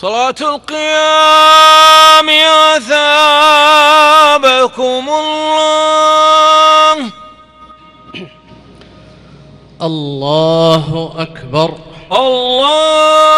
صلاة القيام أثابكم الله. الله أكبر. الله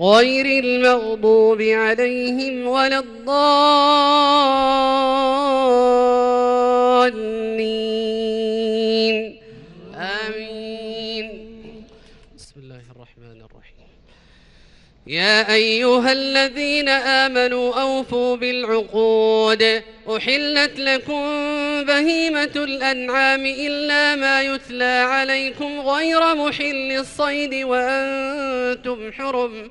غير المغضوب عليهم ولا الضالين. آمين. بسم الله الرحمن الرحيم. يا أيها الذين آمنوا أوفوا بالعقود. أحلت لكم بهيمة الأنعام إلا ما يتلى عليكم غير محل الصيد وأنتم حرم.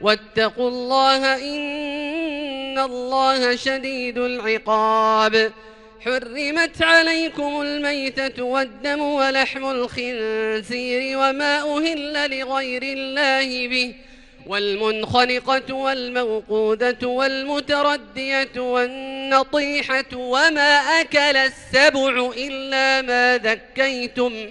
واتقوا الله إن الله شديد العقاب. حرمت عليكم الميتة والدم ولحم الخنزير وما أهل لغير الله به والمنخنقة والموقودة والمتردية والنطيحة وما أكل السبع إلا ما ذكيتم.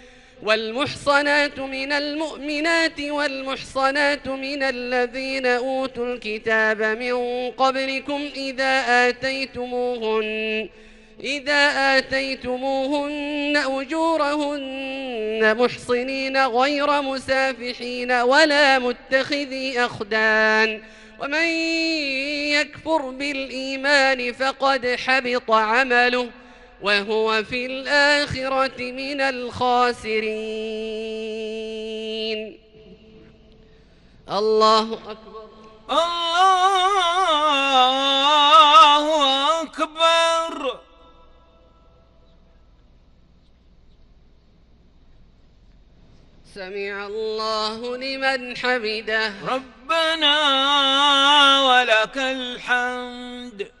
والمحصنات من المؤمنات والمحصنات من الذين أوتوا الكتاب من قبلكم إذا آتيتموهن إذا آتيتموهن أجورهن محصنين غير مسافحين ولا متخذي أخدان. ومن يكفر بالإيمان فقد حبط عمله. وهو في الآخرة من الخاسرين. الله أكبر. الله أكبر. سمع الله لمن حمده. ربنا ولك الحمد.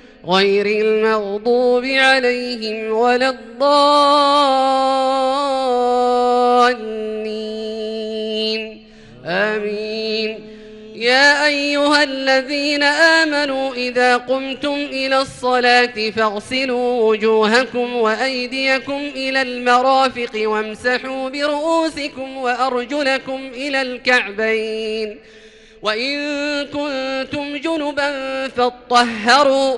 غير المغضوب عليهم ولا الضالين. آمين. يا أيها الذين آمنوا إذا قمتم إلى الصلاة فاغسلوا وجوهكم وأيديكم إلى المرافق وامسحوا برؤوسكم وأرجلكم إلى الكعبين. وإن كنتم جنبا فاطهروا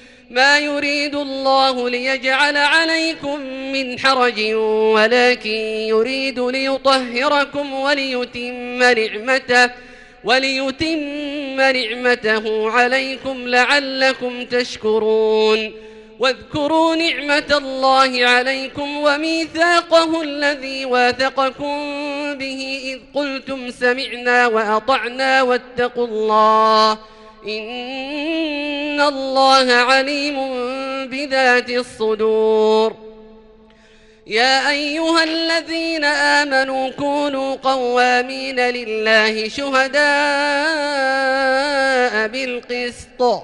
ما يريد الله ليجعل عليكم من حرج ولكن يريد ليطهركم وليتم نعمته وليتم نعمته عليكم لعلكم تشكرون. واذكروا نعمة الله عليكم وميثاقه الذي واثقكم به إذ قلتم سمعنا وأطعنا واتقوا الله. إن الله عليم بذات الصدور. يا أيها الذين آمنوا كونوا قوامين لله شهداء بالقسط.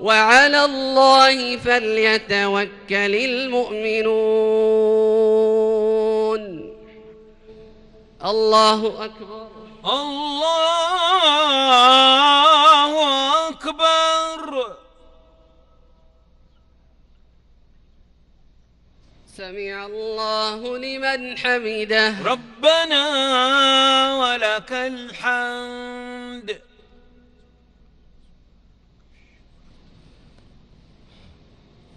وعلى الله فليتوكل المؤمنون. الله أكبر. الله أكبر. سمع الله لمن حمده. ربنا ولك الحمد.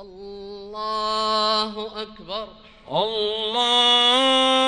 الله أكبر. الله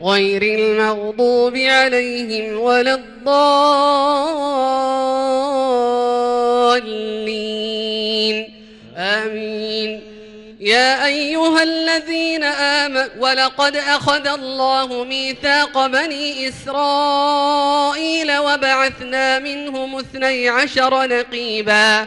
غير المغضوب عليهم ولا الضالين. آمين. يا أيها الذين آمنوا ولقد أخذ الله ميثاق بني إسرائيل وبعثنا منهم اثني عشر نقيبا.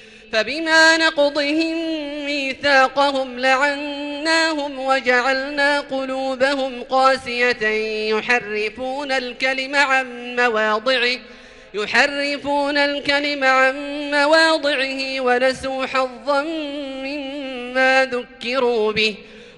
فبما نقضهم ميثاقهم لعناهم وجعلنا قلوبهم قاسية. يحرفون الكلم عن مواضعه يحرفون الكلم عن مواضعه ونسوا حظا مما ذكروا به.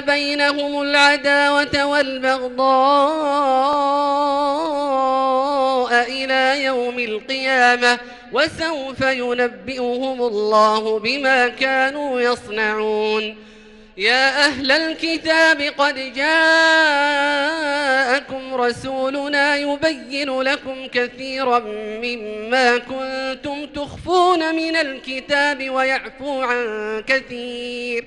بينهم العداوة والبغضاء إلى يوم القيامة وسوف ينبئهم الله بما كانوا يصنعون. يا أهل الكتاب قد جاءكم رسولنا يبين لكم كثيرا مما كنتم تخفون من الكتاب ويعفو عن كثير.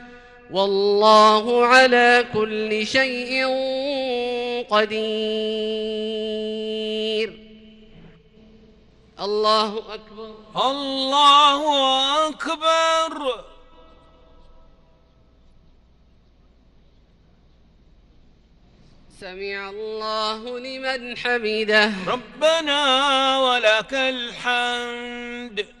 والله على كل شيء قدير. الله أكبر. الله أكبر. سمع الله لمن حمده. ربنا ولك الحمد.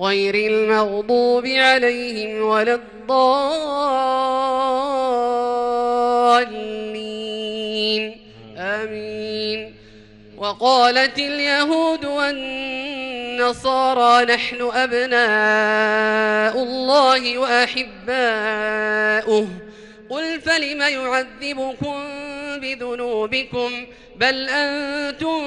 غير المغضوب عليهم ولا الضالين. آمين. وقالت اليهود والنصارى نحن أبناء الله وأحباؤه. قل فلم يعذبكم بذنوبكم بل أنتم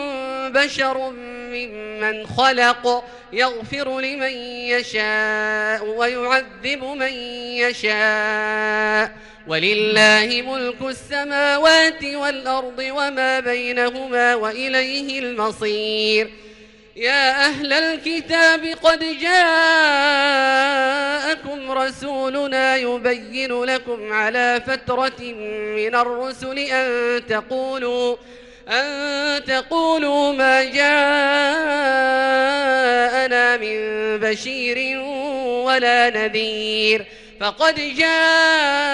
بشر ممن خلق يغفر لمن يشاء ويعذب من يشاء. ولله ملك السماوات والأرض وما بينهما وإليه المصير. يا أهل الكتاب قد جاءكم رسولنا يبين لكم على فترة من الرسل أن تقولوا أن تقولوا ما جاءنا من بشير ولا نذير فقد جاءكم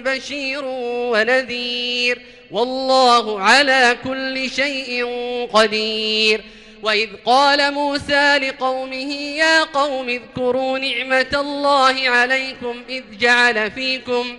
بشير ونذير والله على كل شيء قدير وإذ قال موسى لقومه يا قوم اذكروا نعمة الله عليكم إذ جعل فيكم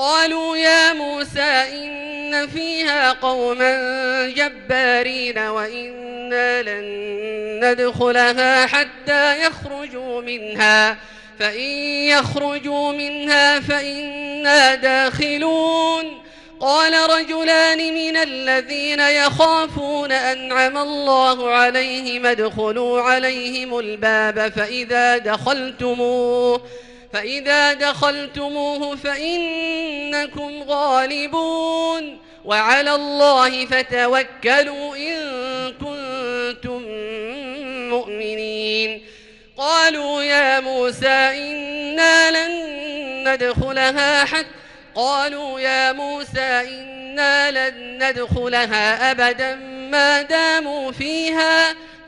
قالوا يا موسى إن فيها قوما جبارين وإنا لن ندخلها حتى يخرجوا منها. فإن يخرجوا منها فإنا داخلون. قال رجلان من الذين يخافون أنعم الله عليهم ادخلوا عليهم الباب فإذا دخلتموه فإذا دخلتموه فإنكم غالبون وعلى الله فتوكلوا إن كنتم مؤمنين. قالوا يا موسى إنا لن ندخلها حتى قالوا يا موسى إنا لن ندخلها أبدا ما داموا فيها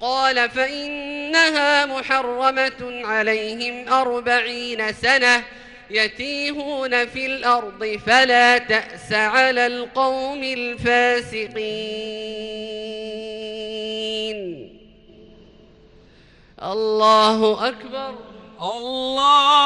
قال فإنها محرمة عليهم أربعين سنة يتيهون في الأرض فلا تأس على القوم الفاسقين. الله أكبر. الله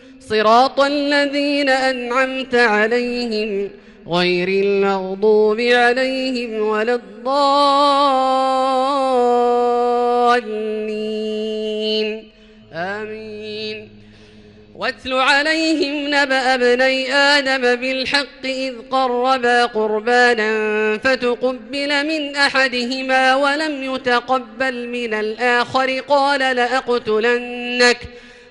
صراط الذين أنعمت عليهم غير المغضوب عليهم ولا الضالين. آمين. واتل عليهم نبأ ابني آدم بالحق إذ قربا قربانا فتقبل من أحدهما ولم يتقبل من الآخر. قال لأقتلنك.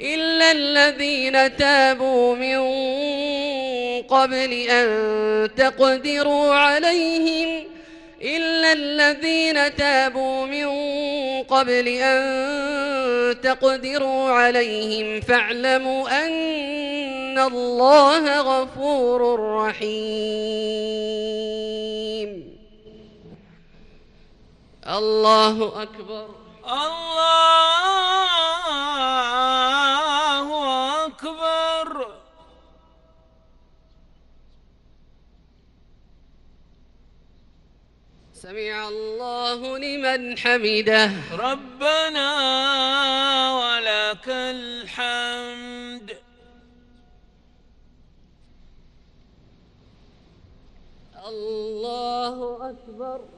إلا الذين تابوا من قبل أن تقدروا عليهم إلا الذين تابوا من قبل أن تقدروا عليهم. فاعلموا أن الله غفور رحيم. الله أكبر. الله أكبر. سمع الله لمن حمده. ربنا ولك الحمد. الله أكبر.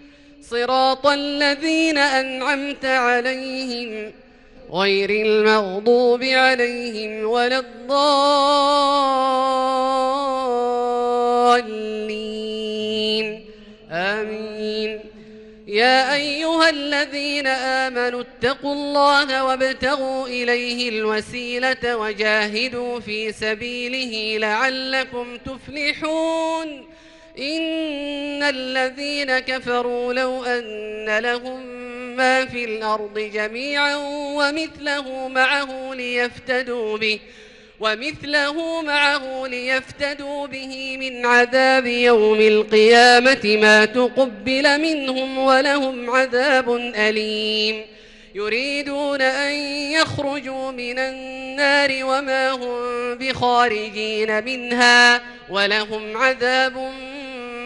صراط الذين أنعمت عليهم غير المغضوب عليهم ولا الضالين. آمين. يا أيها الذين آمنوا اتقوا الله وابتغوا إليه الوسيلة وجاهدوا في سبيله لعلكم تفلحون. إن الذين كفروا لو أن لهم ما في الأرض جميعا ومثله معه ليفتدوا به ومثله معه ليفتدوا به من عذاب يوم القيامة ما تقبل منهم ولهم عذاب أليم. يريدون أن يخرجوا من النار وما هم بخارجين منها ولهم عذاب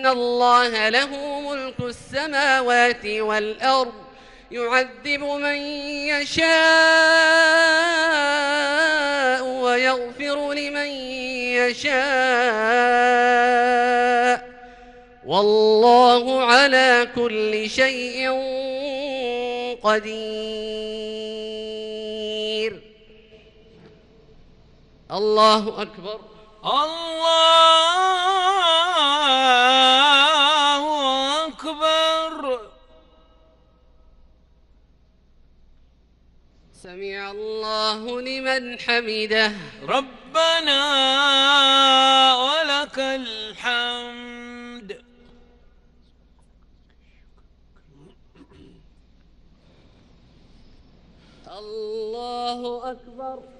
أن الله له ملك السماوات والأرض يعذب من يشاء ويغفر لمن يشاء والله على كل شيء قدير. الله أكبر. الله أكبر. سمع الله لمن حمده. ربنا ولك الحمد. الله أكبر.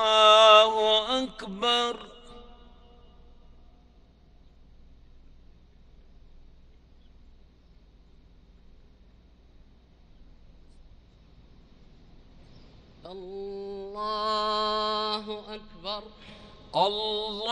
الله أكبر. الله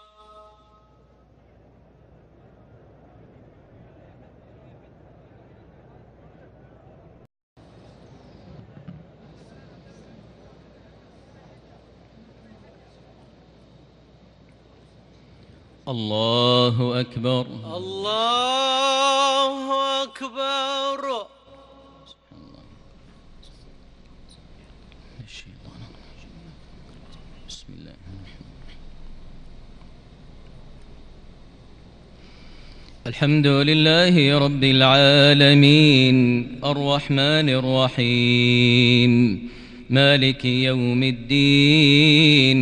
الله أكبر الله أكبر. بسم الله الحمد لله رب العالمين الرحمن الرحيم مالك يوم الدين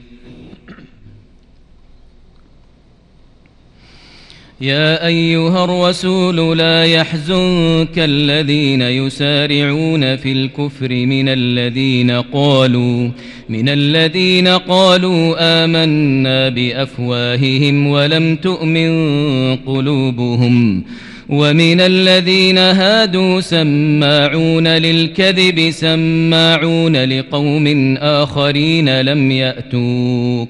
يا أيها الرسول لا يحزنك الذين يسارعون في الكفر من الذين قالوا من الذين قالوا آمنا بأفواههم ولم تؤمن قلوبهم ومن الذين هادوا سماعون للكذب سماعون لقوم آخرين لم يأتوك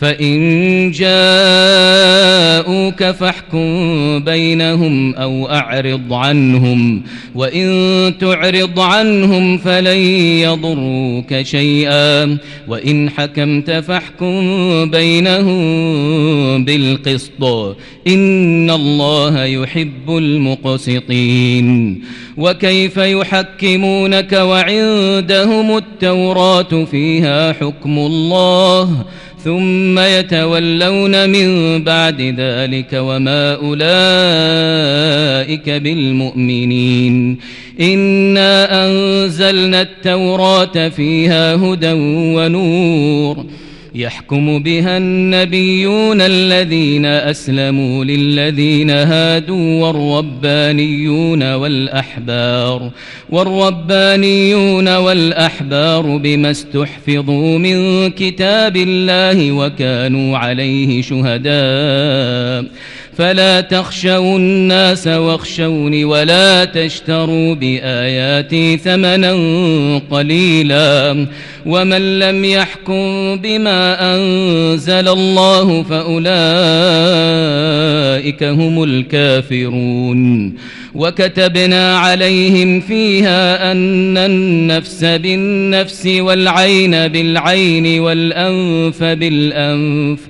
فإن جاءوك فاحكم بينهم أو أعرض عنهم وإن تعرض عنهم فلن يضروك شيئا وإن حكمت فاحكم بينهم بالقسط إن الله يحب المقسطين. وكيف يحكمونك وعندهم التوراة فيها حكم الله؟ ثم يتولون من بعد ذلك وما أولئك بالمؤمنين. إنا أنزلنا التوراة فيها هدى ونور. يحكم بها النبيون الذين أسلموا للذين هادوا والربانيون والأحبار والربانيون والأحبار بما استحفظوا من كتاب الله وكانوا عليه شهداء. فلا تخشوا الناس واخشوني ولا تشتروا بآياتي ثمنا قليلا ومن لم يحكم بما أنزل الله فأولئك هم الكافرون وكتبنا عليهم فيها أن النفس بالنفس والعين بالعين والأنف بالأنف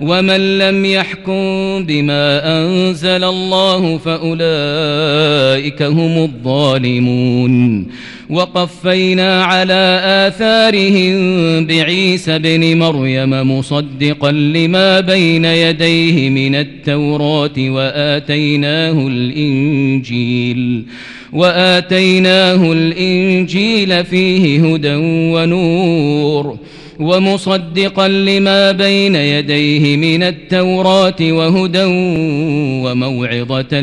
ومن لم يحكم بما أنزل الله فأولئك هم الظالمون. وقفينا على آثارهم بعيسى بن مريم مصدقا لما بين يديه من التوراة وآتيناه الإنجيل وآتيناه الإنجيل فيه هدى ونور. ومصدقا لما بين يديه من التوراة وهدى وموعظة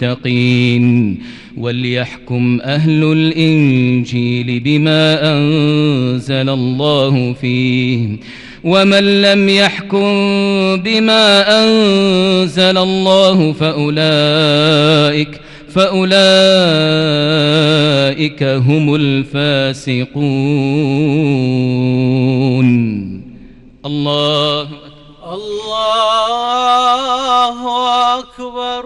للمتقين وليحكم أهل الإنجيل بما أنزل الله فيه ومن لم يحكم بما أنزل الله فأولئك فأولئك هم الفاسقون. الله الله أكبر.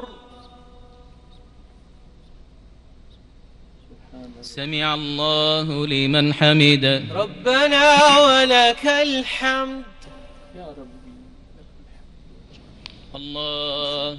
سمع الله لمن حمده. ربنا ولك الحمد. الله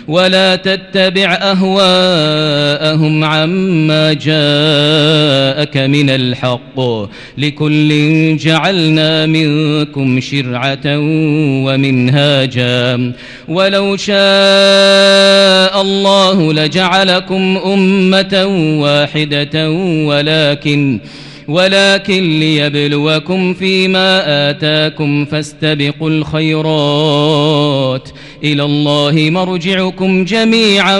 ولا تتبع أهواءهم عما جاءك من الحق. لكل جعلنا منكم شرعة ومنهاجا. ولو شاء الله لجعلكم أمة واحدة ولكن ولكن ليبلوكم فيما آتاكم فاستبقوا الخيرات. إلى الله مرجعكم جميعا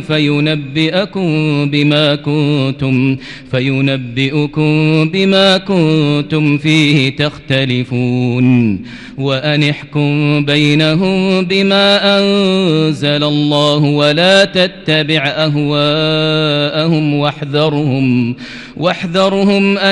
فينبئكم بما كنتم فينبئكم بما كنتم فيه تختلفون. وأن احكم بينهم بما أنزل الله ولا تتبع أهواءهم واحذرهم واحذرهم أن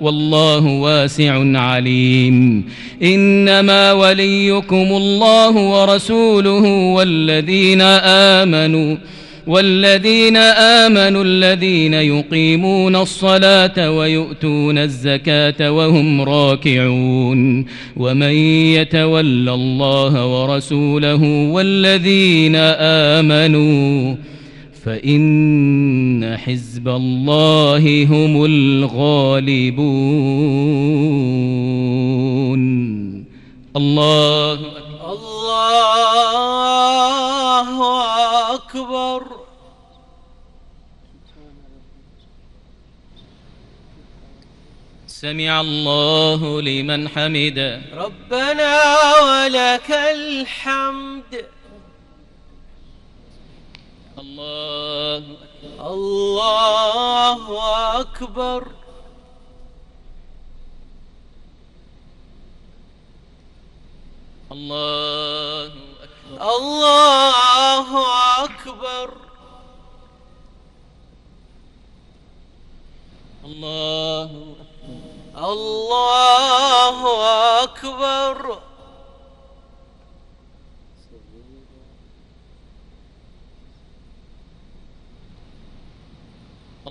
والله واسع عليم. إنما وليكم الله ورسوله والذين آمنوا والذين آمنوا الذين يقيمون الصلاة ويؤتون الزكاة وهم راكعون. ومن يتول الله ورسوله والذين آمنوا فإن حزب الله هم الغالبون. الله أكبر الله أكبر. سمع الله لمن حمده. ربنا ولك الحمد. الله. الله أكبر. الله أكبر. الله أكبر. الله الله أكبر.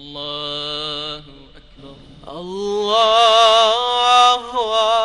الله أكبر. الله أكبر.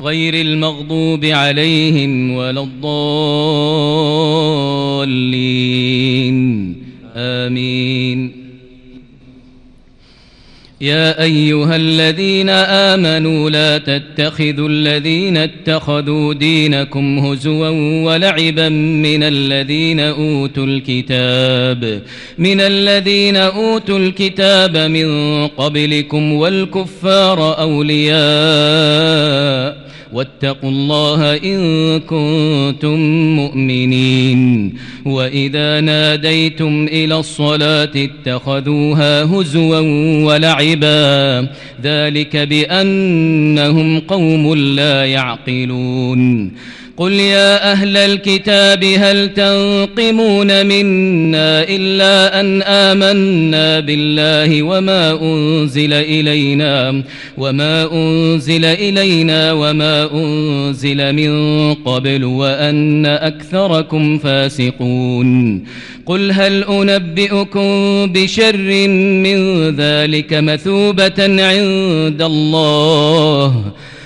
غير المغضوب عليهم ولا الضالين. آمين. يا أيها الذين آمنوا لا تتخذوا الذين اتخذوا دينكم هزوا ولعبا من الذين أوتوا الكتاب من الذين أوتوا الكتاب من قبلكم والكفار أولياء واتقوا الله إن كنتم مؤمنين. وإذا ناديتم إلى الصلاة اتخذوها هزوا ولعبا. ذلك بأنهم قوم لا يعقلون. قل يا أهل الكتاب هل تنقمون منا إلا أن آمنا بالله وما أنزل إلينا وما أنزل إلينا وما أنزل من قبل وأن أكثركم فاسقون قل هل أنبئكم بشر من ذلك مثوبة عند الله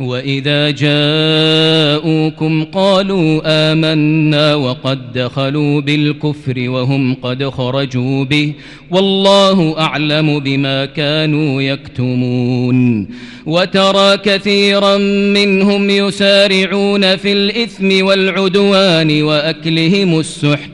وإذا جاءوكم قالوا آمنا وقد دخلوا بالكفر وهم قد خرجوا به والله أعلم بما كانوا يكتمون وترى كثيرا منهم يسارعون في الإثم والعدوان وأكلهم السحت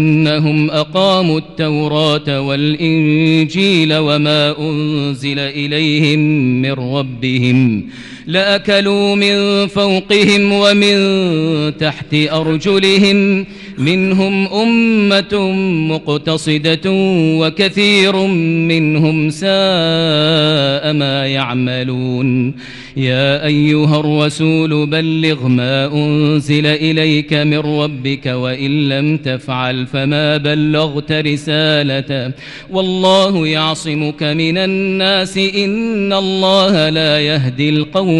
أنهم أقاموا التوراة والإنجيل وما أنزل إليهم من ربهم لأكلوا من فوقهم ومن تحت أرجلهم. منهم أمة مقتصدة وكثير منهم ساء ما يعملون. يا أيها الرسول بلغ ما أنزل إليك من ربك وإن لم تفعل فما بلغت رسالته. والله يعصمك من الناس إن الله لا يهدي القوم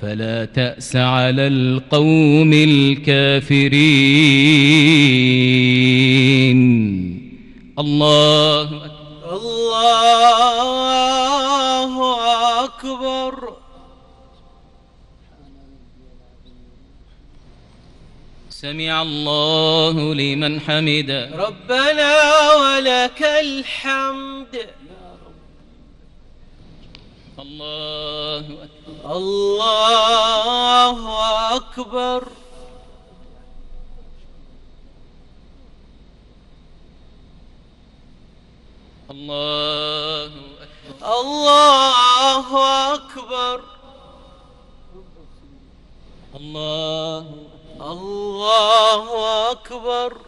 فلا تأس على القوم الكافرين. الله أكبر الله أكبر. سمع الله لمن حمده. ربنا ولك الحمد. الله أكبر. الله أكبر. الله أكبر. الله أكبر. الله الله أكبر.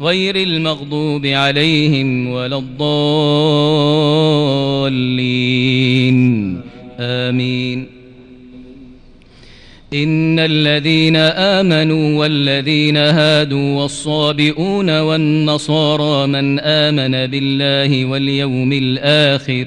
غير المغضوب عليهم ولا الضالين. آمين. إن الذين آمنوا والذين هادوا والصابئون والنصارى من آمن بالله واليوم الآخر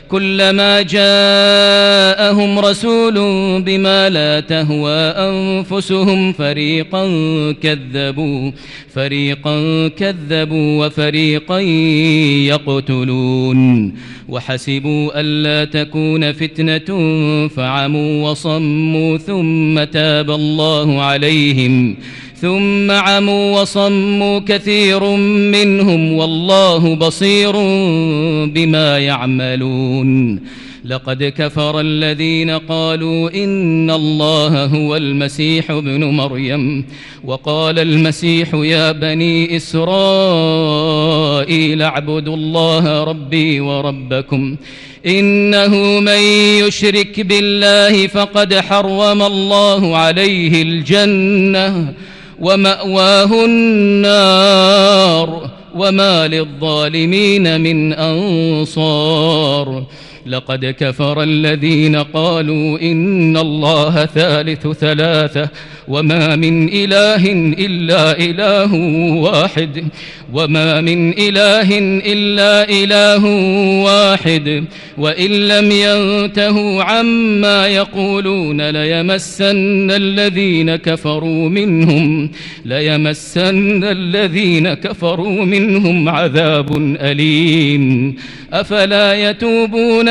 كلما جاءهم رسول بما لا تهوى أنفسهم فريقا كذبوا فريقا كذبوا وفريقا يقتلون. وحسبوا ألا تكون فتنة فعموا وصموا ثم تاب الله عليهم. ثم عموا وصموا كثير منهم والله بصير بما يعملون. لقد كفر الذين قالوا إن الله هو المسيح ابن مريم وقال المسيح يا بني إسرائيل اعبدوا الله ربي وربكم إنه من يشرك بالله فقد حرم الله عليه الجنة. ومأواه النار وما للظالمين من أنصار لقد كفر الذين قالوا إن الله ثالث ثلاثة وما من إله إلا إله واحد وما من إله إلا إله واحد وإن لم ينتهوا عما يقولون ليمسن الذين كفروا منهم ليمسن الذين كفروا منهم عذاب أليم أفلا يتوبون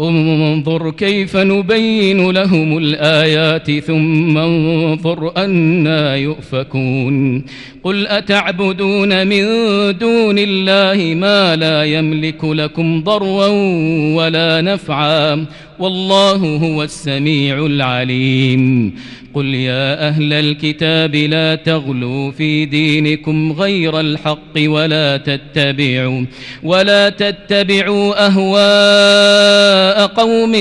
انظر كيف نبين لهم الآيات ثم انظر أنا يؤفكون قل أتعبدون من دون الله ما لا يملك لكم ضرا ولا نفعا والله هو السميع العليم. قل يا أهل الكتاب لا تغلوا في دينكم غير الحق ولا تتبعوا ولا تتبعوا أهواء قوم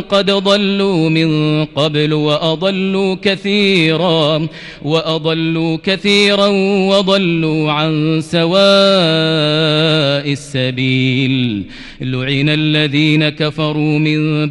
قد ضلوا من قبل وأضلوا كثيرا وأضلوا كثيرا وضلوا عن سواء السبيل. لعن الذين كفروا من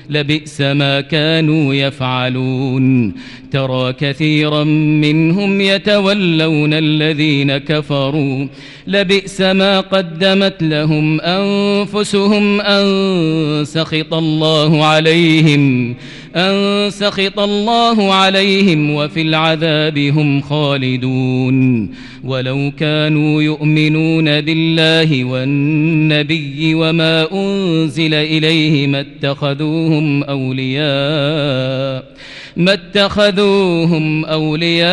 لبئس ما كانوا يفعلون. ترى كثيرا منهم يتولون الذين كفروا. لبئس ما قدمت لهم أنفسهم أن سخط الله عليهم أن سخط الله عليهم وفي العذاب هم خالدون. ولو كانوا يؤمنون بالله والنبي وما أنزل إليه ما اتخذوهم أولياء ما اتخذوهم أولياء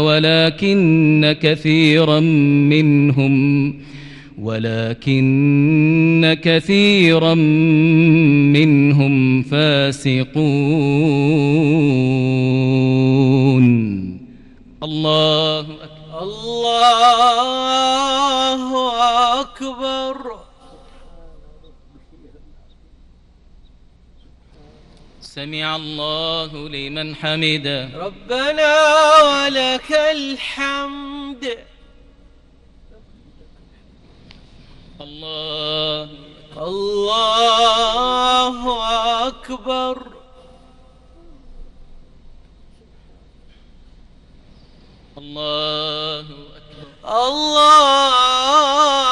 ولكن كثيرا منهم ولكن كثيرا منهم فاسقون. الله أكبر. الله أكبر. سمع الله لمن حمده. ربنا ولك الحمد. الله. الله أكبر. الله أكبر. الله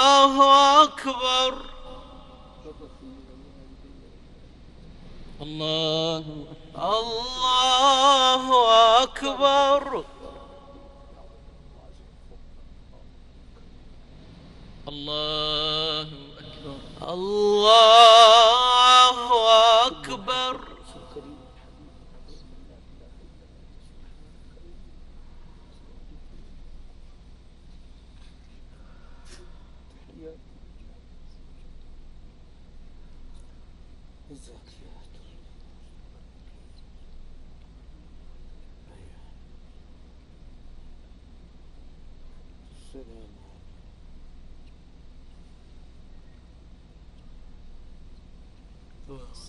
الله الله أكبر. الله أكبر. الله